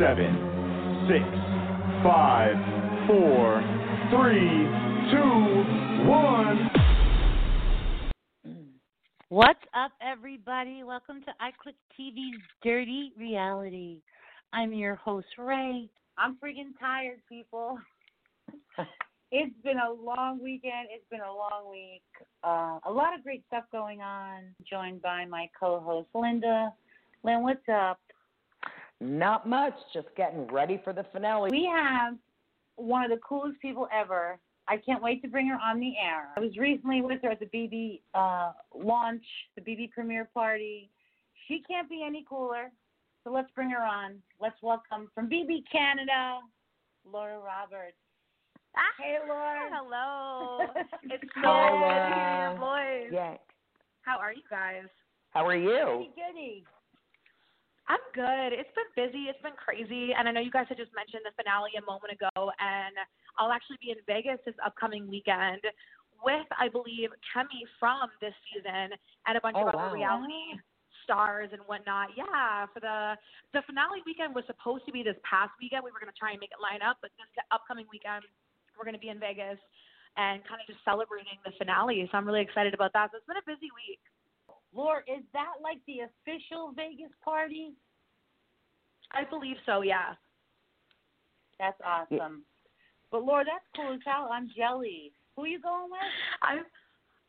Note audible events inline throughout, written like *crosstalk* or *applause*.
eight, seven, six, five, four, three, two, one. What's up, everybody? Welcome to iClick TV's Dirty Reality. I'm your host, Ray. I'm freaking tired, people. *laughs* it's been a long weekend. It's been a long week. Uh, a lot of great stuff going on. Joined by my co-host, Linda. Lynn, what's up? Not much. Just getting ready for the finale. We have one of the coolest people ever I can't wait to bring her on the air. I was recently with her at the BB uh, launch, the BB premiere party. She can't be any cooler, so let's bring her on. Let's welcome from BB Canada, Laura Roberts. Ah, hey, Laura. Hello. *laughs* it's so Hi, good to Laura. hear your voice. Yeah. How are you guys? How are you? Goody, goody. I'm good. It's been busy. It's been crazy. And I know you guys had just mentioned the finale a moment ago. And I'll actually be in Vegas this upcoming weekend with, I believe, Kemi from this season and a bunch Oh, of other wow. reality stars and whatnot. Yeah, for the the finale weekend was supposed to be this past weekend. We were going to try and make it line up, but this upcoming weekend we're going to be in Vegas and kind of just celebrating the finale. So I'm really excited about that. So it's been a busy week. Laura, is that like the official Vegas party? I believe so. Yeah. That's awesome. But Laura, that's cool as hell. I'm jelly. Who are you going with? I'm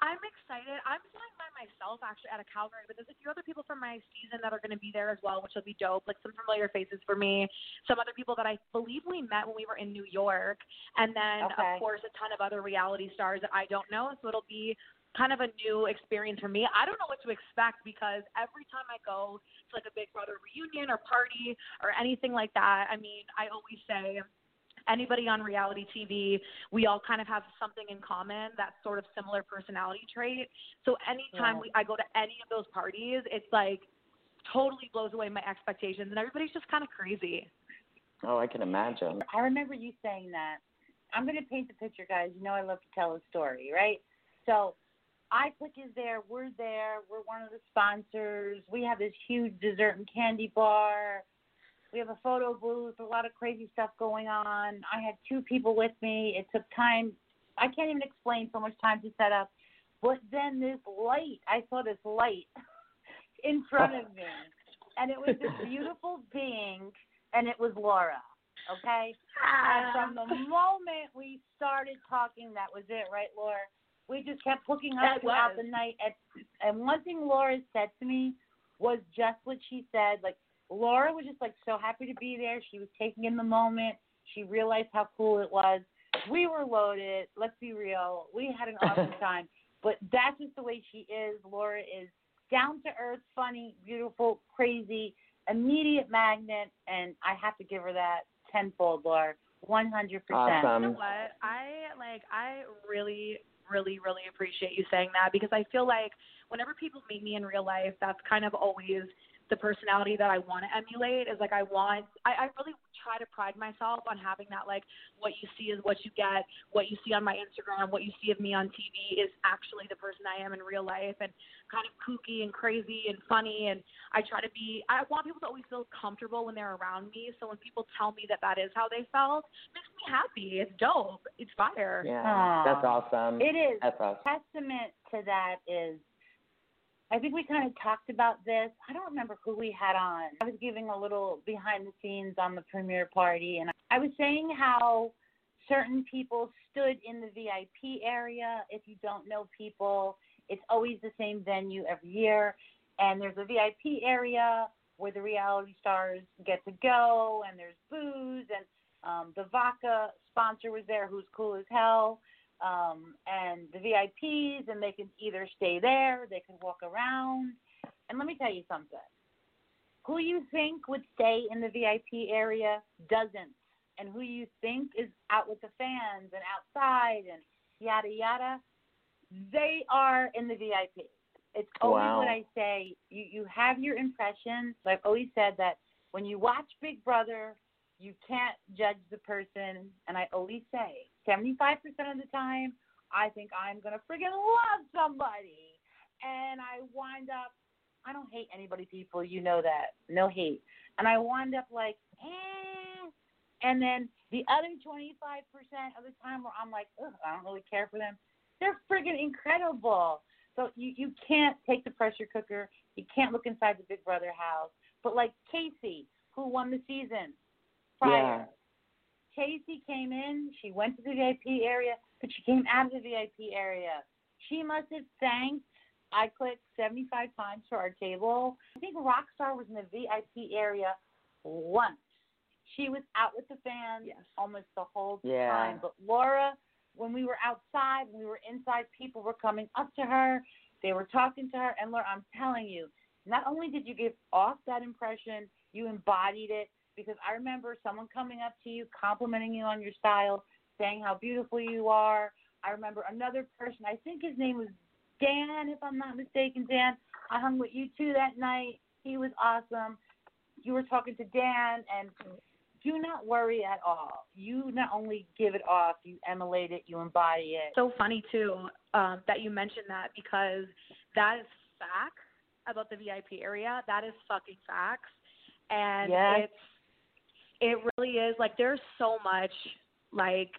I'm excited. I'm flying by myself actually out of Calgary, but there's a few other people from my season that are going to be there as well, which will be dope. Like some familiar faces for me, some other people that I believe we met when we were in New York, and then Okay. of course a ton of other reality stars that I don't know. So it'll be kind of a new experience for me. I don't know what to expect because every time I go to like a Big Brother reunion or party or anything like that, I mean, I always say anybody on reality TV, we all kind of have something in common, that sort of similar personality trait. So anytime Right. we, I go to any of those parties, it's like totally blows away my expectations, and everybody's just kind of crazy. Oh, I can imagine. I remember you saying that. I'm going to paint the picture, guys. You know I love to tell a story, right? So, iClick is there. We're there. We're one of the sponsors. We have this huge dessert and candy bar. We have a photo booth. A lot of crazy stuff going on. I had two people with me. It took time. I can't even explain so much time to set up. But then this light, I saw this light *laughs* in front of me, and it was this beautiful being, and it was Laura. Okay. And from the ah. moment we started talking, that was it, right, Laura? We just kept hooking up It throughout was. the night. And, and one thing Laura said to me was just what she said. Like, Laura was just like so happy to be there. She was taking in the moment. She realized how cool it was. We were loaded. Let's be real. We had an *laughs* awesome time. But that's just the way she is. Laura is down to earth, funny, beautiful, crazy, immediate magnet, and I have to give her that tenfold, Laura. One hundred percent. You know what? I like I really, really, really appreciate you saying that because I feel like whenever people meet me in real life, that's kind of always the personality that I want to emulate is like I want I, I really try to pride myself on having that like what you see is what you get, what you see on my Instagram, what you see of me on TV is actually the person I am in real life and kind of kooky and crazy and funny and I try to be I want people to always feel comfortable when they're around me. So when people tell me that that is how they felt, it makes me happy. It's dope. It's fire. Yeah. Aw. That's awesome. It is. That's awesome. Testament to that is, I think we kind of talked about this. I don't remember who we had on. I was giving a little behind the scenes on the premiere party, and I was saying how certain people stood in the VIP area. If you don't know people, it's always the same venue every year. And there's a VIP area where the reality stars get to go, and there's booze, and um, the vodka sponsor was there, who's cool as hell um, and the VIPs, and they can either stay there, they can walk around. And let me tell you something. Who you think would stay in the VIP area doesn't, and who you think is out with the fans and outside and yada yada, they are in the VIP. It's always Wow. what I say. You you have your impressions. I've always said that when you watch Big Brother, you can't judge the person. And I always say, 75% of the time, I think I'm going to friggin' love somebody. And I wind up I don't hate anybody, people. You know that. No hate. And I wound up like, eh. And then the other 25% of the time where I'm like, ugh, I don't really care for them, they're friggin' incredible. So you, you can't take the pressure cooker. You can't look inside the Big Brother house. But like Kaycee, who won the season prior. Kaycee came in, she went to the VIP area, but she came out of the VIP area. She must have thanked I clicked 75 times for our table. I think Rockstar was in the VIP area once. She was out with the fans Yes. almost the whole Yeah. time. But Laura, when we were outside, when we were inside, people were coming up to her. They were talking to her. And Laura, I'm telling you, not only did you give off that impression, you embodied it. Because I remember someone coming up to you, complimenting you on your style, saying how beautiful you are. I remember another person, I think his name was Dan, if I'm not mistaken, Dan. I hung with you too that night. He was awesome. You were talking to Dan, and do not worry at all. You not only give it off, you emulate it, you embody it. so funny too um, that you mentioned that because that is facts about the VIP area. That is fucking facts, and Yes. it's it really is like there's so much like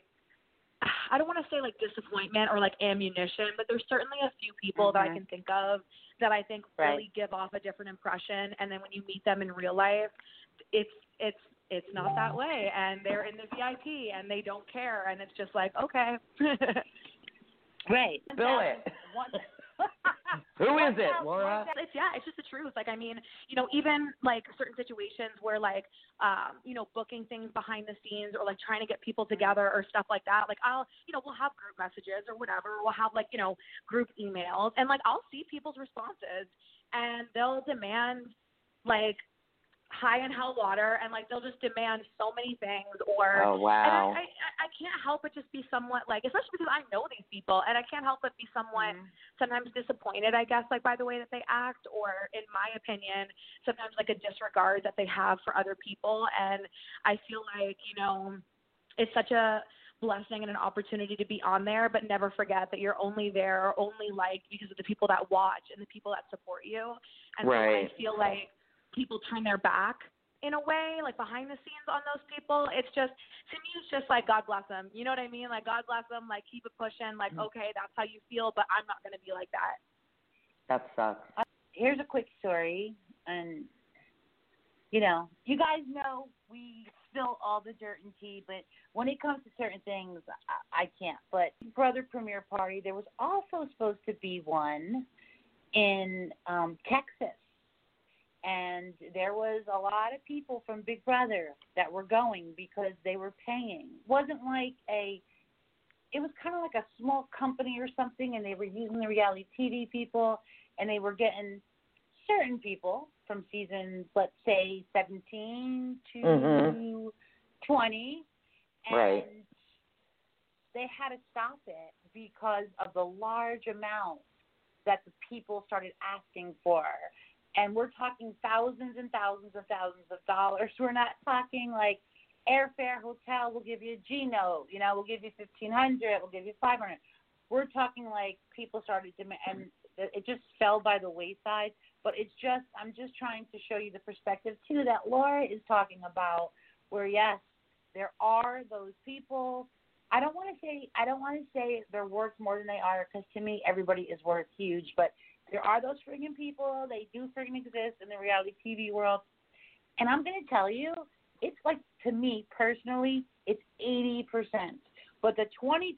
I don't want to say like disappointment or like ammunition, but there's certainly a few people that I Mhm. can think of that I think Right. really give off a different impression, and then when you meet them in real life, it's it's it's not that way, and they're in the VIP and they don't care, and it's just like okay. *laughs* Right. Spill it. One- *laughs* Who is it, Laura? it's yeah, it's just the truth. Like I mean, you know, even like certain situations where like um, you know, booking things behind the scenes or like trying to get people together or stuff like that. Like I'll you know, we'll have group messages or whatever. We'll have like, you know, group emails and like I'll see people's responses and they'll demand like high in hell water and like they'll just demand so many things or Oh wow. and I, I I can't help but just be somewhat like especially because I know these people and I can't help but be somewhat Mhm. sometimes disappointed, I guess, like by the way that they act, or in my opinion, sometimes like a disregard that they have for other people. And I feel like, you know, it's such a blessing and an opportunity to be on there, but never forget that you're only there, only liked because of the people that watch and the people that support you. And so Right. I feel like people turn their back in a way, like behind the scenes on those people. It's just to me it's just like God bless them. You know what I mean? Like God bless them, like keep it pushing, like, okay, that's how you feel, but I'm not gonna be like that. That sucks. Here's a quick story, and you know, you guys know we spill all the dirt and tea, but when it comes to certain things, I, I can't. But brother premiere party, there was also supposed to be one in um, Texas, and there was a lot of people from Big Brother that were going because they were paying. It wasn't like a it was kind of like a small company or something, and they were using the reality TV people, and they were getting certain people from seasons, let's say 17 to Mhm. 20, and Right. they had to stop it because of the large amount that the people started asking for. And we're talking thousands and thousands and thousands of dollars. *laughs* We're not talking like airfare, hotel, we'll give you a G note, you know, we'll give you fifteen hundred, we'll give you five hundred. We're talking like people started to, and it just fell by the wayside. But it's just, I'm just trying to show you the perspective too that Laura is talking about, where yes, there are those people. I don't want to say, I don't want to say they're worth more than they are, because to me, everybody is worth huge. But there are those friggin' people. They do friggin' exist in the reality TV world. And I'm going to tell you, it's like, to me personally, it's 80%. But the 20%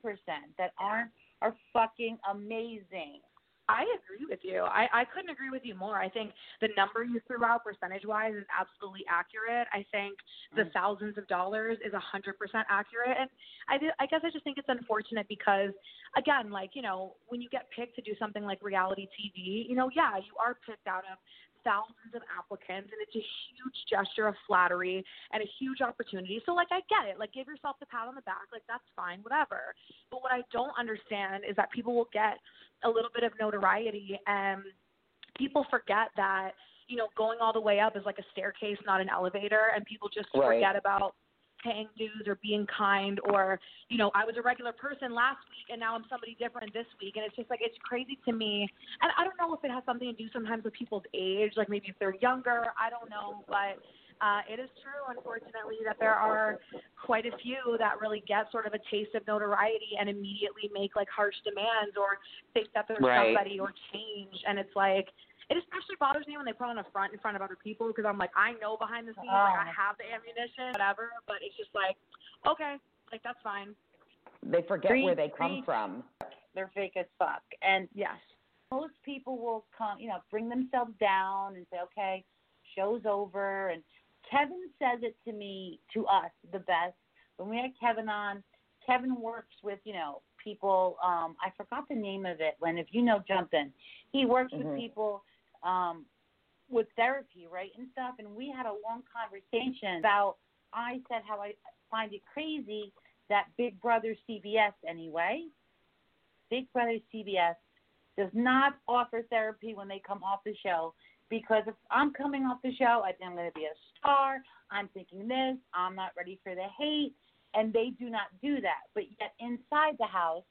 that aren't are fucking amazing. I agree with you. I, I couldn't agree with you more. I think the number you threw out percentage wise is absolutely accurate. I think the mm. thousands of dollars is a hundred percent accurate. And I do, I guess I just think it's unfortunate because again, like, you know, when you get picked to do something like reality TV, you know, yeah, you are picked out of thousands of applicants and it's a huge gesture of flattery and a huge opportunity. So like I get it. Like give yourself the pat on the back, like that's fine, whatever. But what I don't understand is that people will get a little bit of notoriety and people forget that, you know, going all the way up is like a staircase, not an elevator and people just Right. forget about paying dues or being kind or you know I was a regular person last week and now I'm somebody different this week and it's just like it's crazy to me and I don't know if it has something to do sometimes with people's age like maybe if they're younger I don't know but uh, it is true, unfortunately, that there are quite a few that really get sort of a taste of notoriety and immediately make like harsh demands or think that they're Right. somebody or change. And it's like, it especially bothers me when they put on a front in front of other people because I'm like, I know behind the scenes, like I Oh. have the ammunition, whatever, but it's just like, okay, like that's fine. They forget Preach, where they come from. They're fake as fuck. And Yes. most people will come, you know, bring themselves down and say, okay, show's over. And Kevin says it to me, to us, the best. When we had Kevin on, Kevin works with, you know, people. Um, I forgot the name of it. When if you know, jump in. He works Mhm. with people um, with therapy, right, and stuff. And we had a long conversation about. I said how I find it crazy that Big Brother CBS, anyway, Big Brother CBS does not offer therapy when they come off the show because if I'm coming off the show, I think I'm going to be a star. I'm thinking this. I'm not ready for the hate, and they do not do that. But yet inside the house,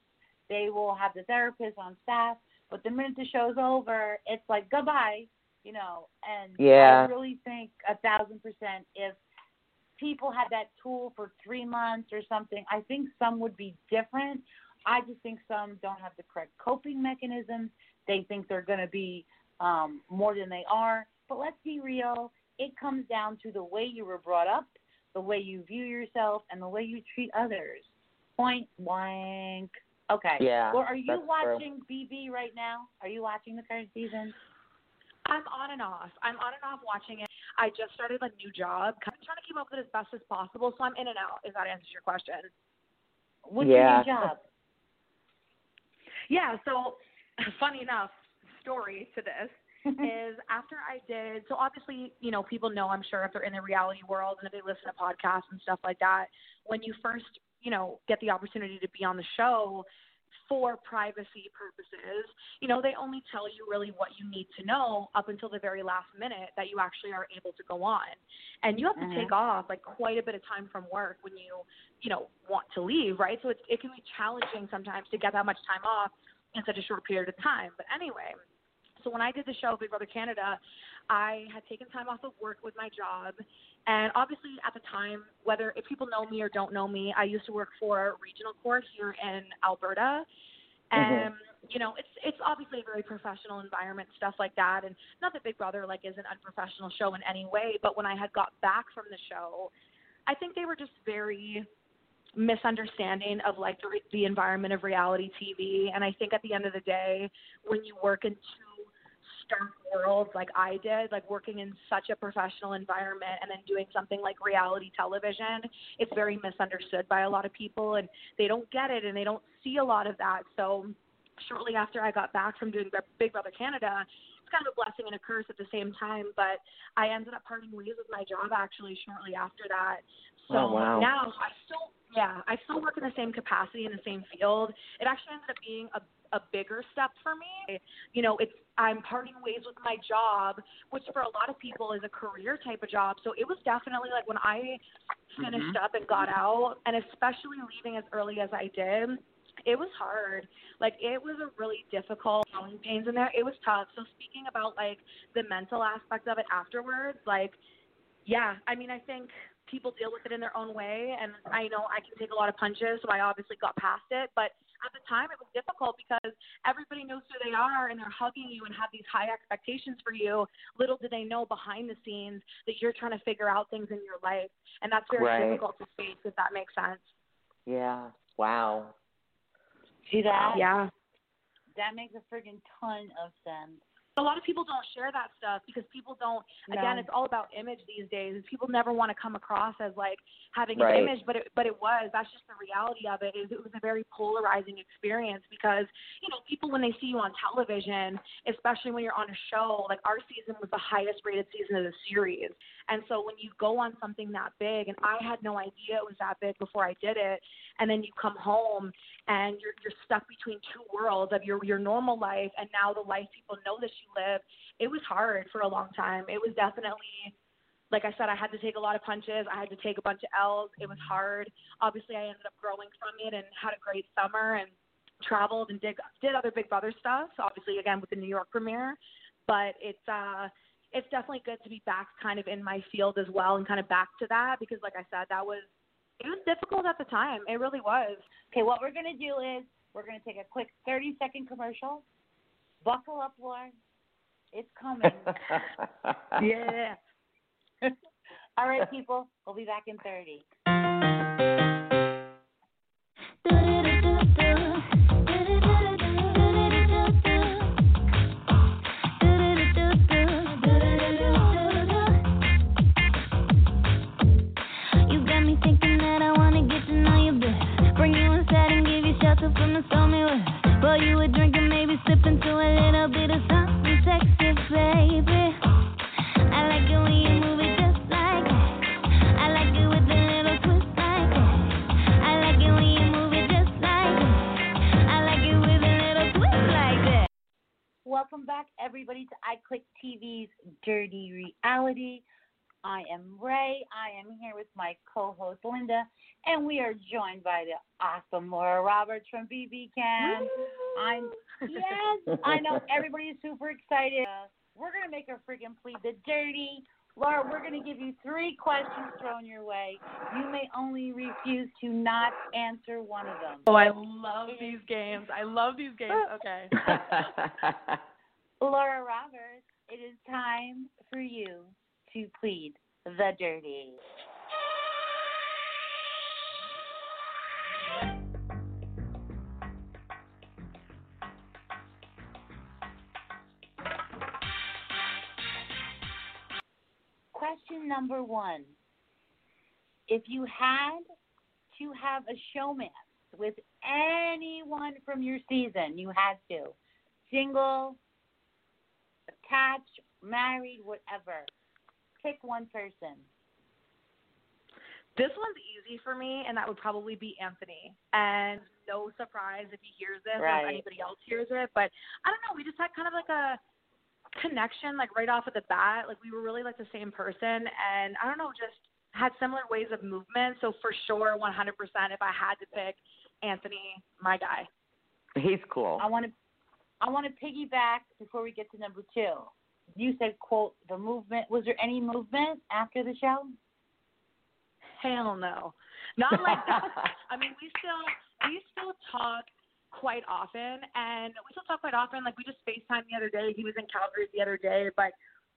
they will have the therapist on staff. But the minute the show's over, it's like goodbye, you know. And Yeah. I really think a thousand percent if people had that tool for three months or something, I think some would be different. I just think some don't have the correct coping mechanisms. They think they're going to be um, more than they are. But let's be real. It comes down to the way you were brought up, the way you view yourself, and the way you treat others. Point blank. Okay. Yeah, Well, are you that's true. watching BB right now? Are you watching the current season? I'm on and off. I'm on and off watching it. I just started a new job. I'm trying to keep up with it as best as possible, so I'm in and out. If that answers your question. What's Yeah. your new job? Yeah. So, *laughs* funny enough, story to this *laughs* is after I did. So obviously, you know, people know I'm sure if they're in the reality world and if they listen to podcasts and stuff like that, when you first, you know, get the opportunity to be on the show. For privacy purposes, you know, they only tell you really what you need to know up until the very last minute that you actually are able to go on. And you have to Mhm. take off like quite a bit of time from work when you, you know, want to leave, right? So it's, it can be challenging sometimes to get that much time off in such a short period of time. But anyway, so when I did the show Big Brother Canada, I had taken time off of work with my job. And obviously at the time, whether if people know me or don't know me, I used to work for Regional Court here in Alberta. Mm-hmm. And you know, it's it's obviously a very professional environment, stuff like that. And not that Big Brother like is an unprofessional show in any way, but when I had got back from the show, I think they were just very misunderstanding of like the, the environment of reality TV. And I think at the end of the day, when you work in two stark worlds like I did, like working in such a professional environment and then doing something like reality television, it's very misunderstood by a lot of people and they don't get it and they don't see a lot of that. So shortly after I got back from doing Big Brother Canada, it's kind of a blessing and a curse at the same time, but I ended up parting ways with my job actually shortly after that. So Oh, wow. now I still yeah, I still work in the same capacity in the same field. It actually ended up being a a bigger step for me. You know, it's I'm parting ways with my job, which for a lot of people is a career type of job. So it was definitely like when I finished mm-hmm. up and got out, and especially leaving as early as I did, it was hard. Like it was a really difficult growing pains in there. It was tough. So speaking about like the mental aspect of it afterwards, like yeah, I mean I think people deal with it in their own way and I know I can take a lot of punches, so I obviously got past it, but at the time it was difficult because everybody knows who they are and they're hugging you and have these high expectations for you. Little do they know behind the scenes that you're trying to figure out things in your life and that's very Right. difficult to face if that makes sense. Yeah. Wow. See that? Yeah. That makes a friggin' ton of sense. A lot of people don't share that stuff because people don't again it's all about image these days. People never want to come across as like having Right. an image but it but it was. That's just the reality of it. Is it was a very polarizing experience because you know people when they see you on television especially when you're on a show like our season was the highest rated season of the series. And so when you go on something that big and i had no idea it was that big before i did it and then you come home and you're you're stuck between two worlds of your your normal life and now the life people know that you live it was hard for a long time it was definitely like I said, I had to take a lot of punches. I had to take a bunch of L's. It was hard. Obviously, I ended up growing from it and had a great summer and traveled and did did other Big Brother stuff. Obviously, again with the New York premiere, but it's uh it's definitely good to be back kind of in my field as well and kind of back to that because like I said, that was it was difficult at the time. It really was. Okay, what we're gonna do is we're gonna take a quick thirty second commercial. Buckle up, Lauren. It's coming. yeah. All right, people. We'll be back in thirty. You got me thinking Welcome back, everybody, to iClick TV's Dirty Reality. I am Ray. I am here with my co-host Linda, and we are joined by the awesome Laura Roberts from BB Can. I'm yes, I know everybody is super excited. Uh, we're gonna make her freaking plead the dirty. Laura, we're gonna give you three questions thrown your way. You may only refuse to not answer one of them. Oh, I love these games. I love these games. Okay. *laughs* Laura Roberts, it is time for you to plead the dirty. Question number one. If you had to have a showmance with anyone from your season, you had to. Single, attached, married, whatever. Pick one person. This one's easy for me, and that would probably be Anthony. And no surprise if he hears this or if anybody else hears it. But I don't know. We just had kind of like a connection, like right off of the bat. Like we were really like the same person, and I don't know, just had similar ways of movement. So for sure, 100%, if I had to pick Anthony, my guy. He's cool. I want to I want to piggyback before we get to number two. You said quote the movement. Was there any movement after the show? Hell no, not like that. *laughs* I mean, we still we still talk quite often, and we still talk quite often. Like we just Facetime the other day. He was in Calgary the other day, but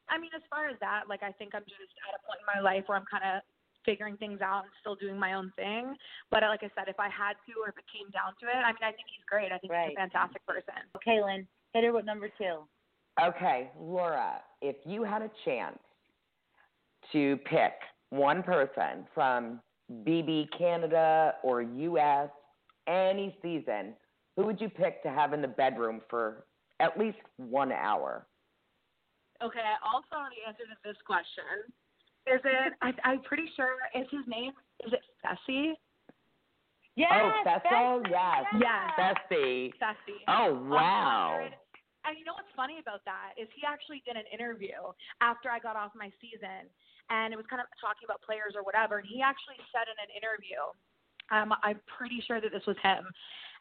I mean, as far as that, like I think I'm just at a point in my life where I'm kind of figuring things out and still doing my own thing. But like I said, if I had to, or if it came down to it, I mean, I think he's great. I think Right. he's a fantastic person. Okay, Lynn, hit her with number two. Okay, Laura, if you had a chance to pick one person from BB Canada or US, any season, who would you pick to have in the bedroom for at least one hour? Okay, I also know the answer to this question. Is it? I, I'm pretty sure. Is his name? Is it Fessy? Yes, oh, Fesso? Bessie, Yes. yes. Bessie. Fessy. Oh, wow. 100. And you know what's funny about that is he actually did an interview after I got off my season, and it was kind of talking about players or whatever. And he actually said in an interview, um, I'm pretty sure that this was him,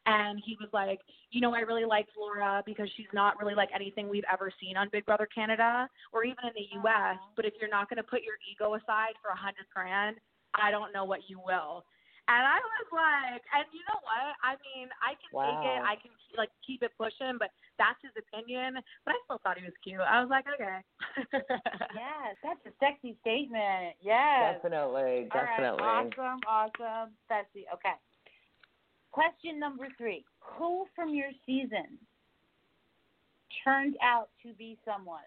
and he was like, you know, I really liked Laura because she's not really like anything we've ever seen on Big Brother Canada or even in the oh, U.S. But if you're not going to put your ego aside for a hundred grand, I don't know what you will. And I was like, and you know what? I mean, I can take it. I can like keep it pushing, but that's his opinion. But I still thought he was cute. I was like, okay. *laughs* Yes, that's a sexy statement. Yes. Definitely, All right, definitely. Awesome, awesome. Betsy. Okay. Question number three. Who from your season turned out to be someone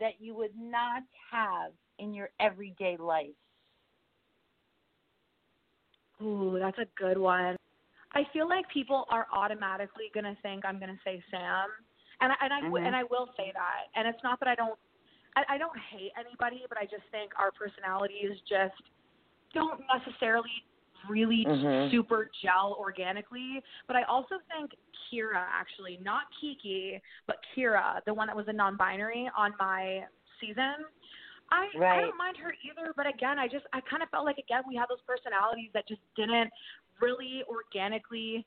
that you would not have in your everyday life? Ooh, that's a good one. I feel like people are automatically gonna think I'm gonna say Sam, and I, and I w Mhm. and I will say that. And it's not that I don't I, I don't hate anybody, but I just think our personalities just don't necessarily really Mhm. super gel organically. But I also think Kira actually, not Kiki, but Kira, the one that was a non-binary on my season. I I don't mind her either, but again, I just I kind of felt like again we had those personalities that just didn't really organically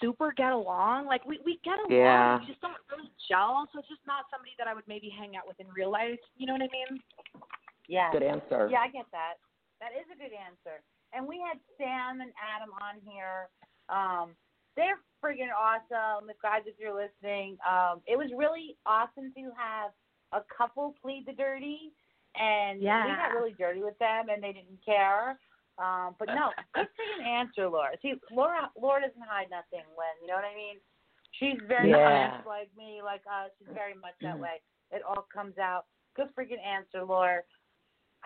super get along. Like we we get along, Yeah. we just don't really gel. So it's just not somebody that I would maybe hang out with in real life. You know what I mean? Yeah. Good answer. Yeah, I get that. That is a good answer. And we had Sam and Adam on here. Um, they're friggin' awesome. If guys, if you're listening, um, it was really awesome to have a couple plead the dirty, and we got really dirty with them, and they didn't care. Um, but no, *laughs* good friggin' answer, Laura. See, Laura, Laura doesn't hide nothing. When you know what I mean, she's very Yeah. honest, like me, like us. She's very much that way. It all comes out. Good friggin' answer, Laura.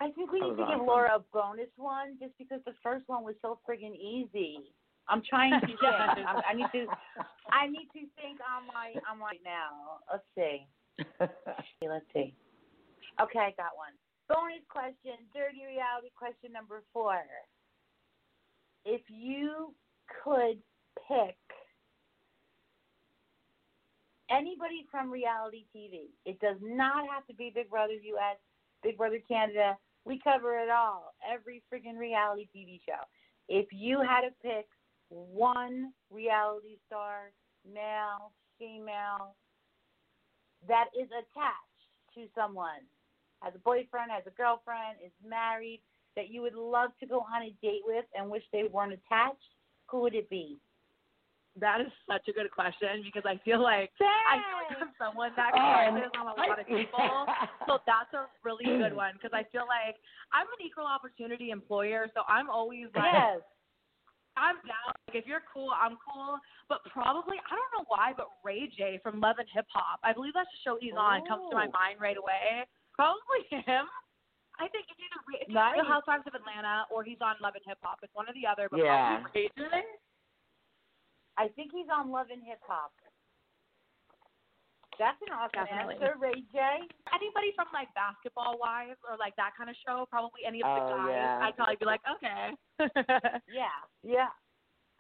I think we need was to give. Laura a bonus one just because the first one was so friggin' easy. I'm trying to think. *laughs* I, I need to. I need to think on my on my right now. Let's see. Okay, *laughs* Let's see. Okay, I got one. Bonus question, dirty reality question number four. If you could pick anybody from reality TV, it does not have to be Big Brother US, Big Brother Canada. We cover it all. Every friggin' reality TV show. If you had to pick one reality star, male, female, that is attached to someone, has a boyfriend, has a girlfriend, is married, that you would love to go on a date with and wish they weren't attached, who would it be? That is such a good question because I feel like I feel like I'm someone that Um, crushes on a lot of people. *laughs* So that's a really good one because I feel like I'm an equal opportunity employer, so I'm always like Yes. I'm down. Like if you're cool, I'm cool. But probably I don't know why, but Ray J from Love and Hip Hop. I believe that's the show he's on. Comes to my mind right away. Probably him. I think it's either it's Nice. Real Housewives of Atlanta or he's on Love and Hip Hop. It's one or the other. But Yeah. probably Ray J. I think he's on Love and Hip Hop. That's an awesome Definitely. answer, Ray J. Anybody from like Basketball Wives or like that kind of show, probably any of the Oh, guys, yeah. I'd probably be like, okay. *laughs* Yeah, yeah.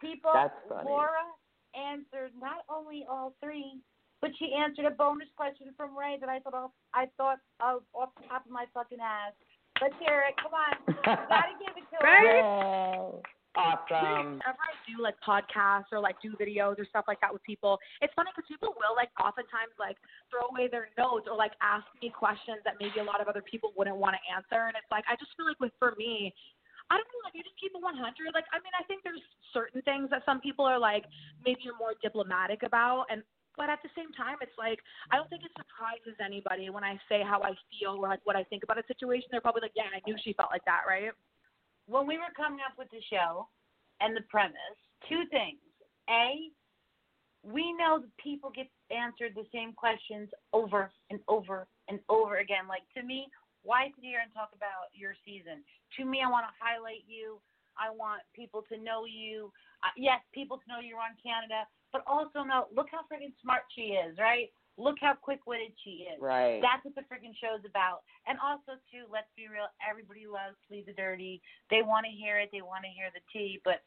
People, That's funny. Laura answered not only all three, but she answered a bonus question from Ray that I thought off, I thought of off the top of my fucking ass. Let's hear it. Come on, *laughs* gotta give it to her. Yay. Awesome. Whenever I do like podcasts or like do videos or stuff like that with people, it's funny because people will like oftentimes like throw away their notes or like ask me questions that maybe a lot of other people wouldn't want to answer, and it's like I just feel like with for me. I don't know, like you just keep it 100. Like, I mean, I think there's certain things that some people are like, maybe you're more diplomatic about, and but at the same time, it's like I don't think it surprises anybody when I say how I feel or like what I think about a situation. They're probably like, yeah, I knew she felt like that, right? When we were coming up with the show and the premise, two things. A, we know that people get answered the same questions over and over and over again. Like to me, why sit here and talk about your season? To me, I want to highlight you. I want people to know you. Uh, yes, people to know you're on Canada, but also know look how freaking smart she is, right? Look how quick witted she is. Right. That's what the freaking show's about. And also, too, let's be real, everybody loves Plead the Dirty. They want to hear it, they want to hear the tea. But,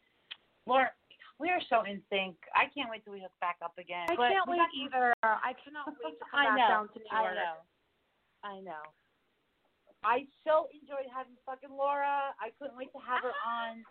Laura, we are so in sync. I can't wait till we hook back up again. I But can't wait either. I cannot *laughs* wait to come I back know. down to New York. I know. I know. I so enjoyed having fucking Laura. I couldn't wait to have her on.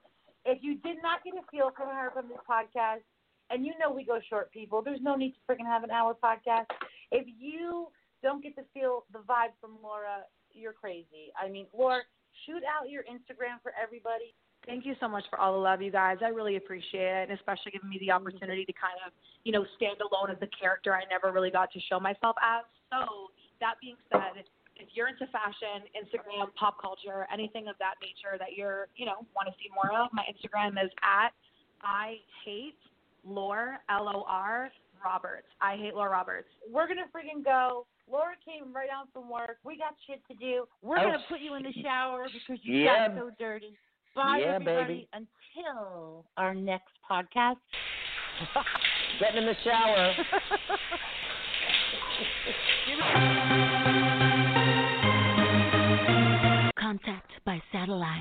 If you did not get a feel from her from this podcast, and you know we go short, people, there's no need to freaking have an hour podcast. If you don't get to feel the vibe from Laura, you're crazy. I mean, Laura, shoot out your Instagram for everybody. Thank you so much for all the love, you guys. I really appreciate it, and especially giving me the mm-hmm. opportunity to kind of, you know, stand alone as the character I never really got to show myself as. So, that being said, if you're into fashion, Instagram, pop culture, anything of that nature that you're, you know, want to see more of, my Instagram is at I hate Lore L O R Roberts. I hate Laura Roberts. We're gonna freaking go. Laura came right out from work. We got shit to do. We're Oh. gonna put you in the shower because you Yeah. got so dirty. Bye, Yeah, everybody. baby. Until our next podcast. *laughs* Getting in the shower. *laughs* Contact by satellite.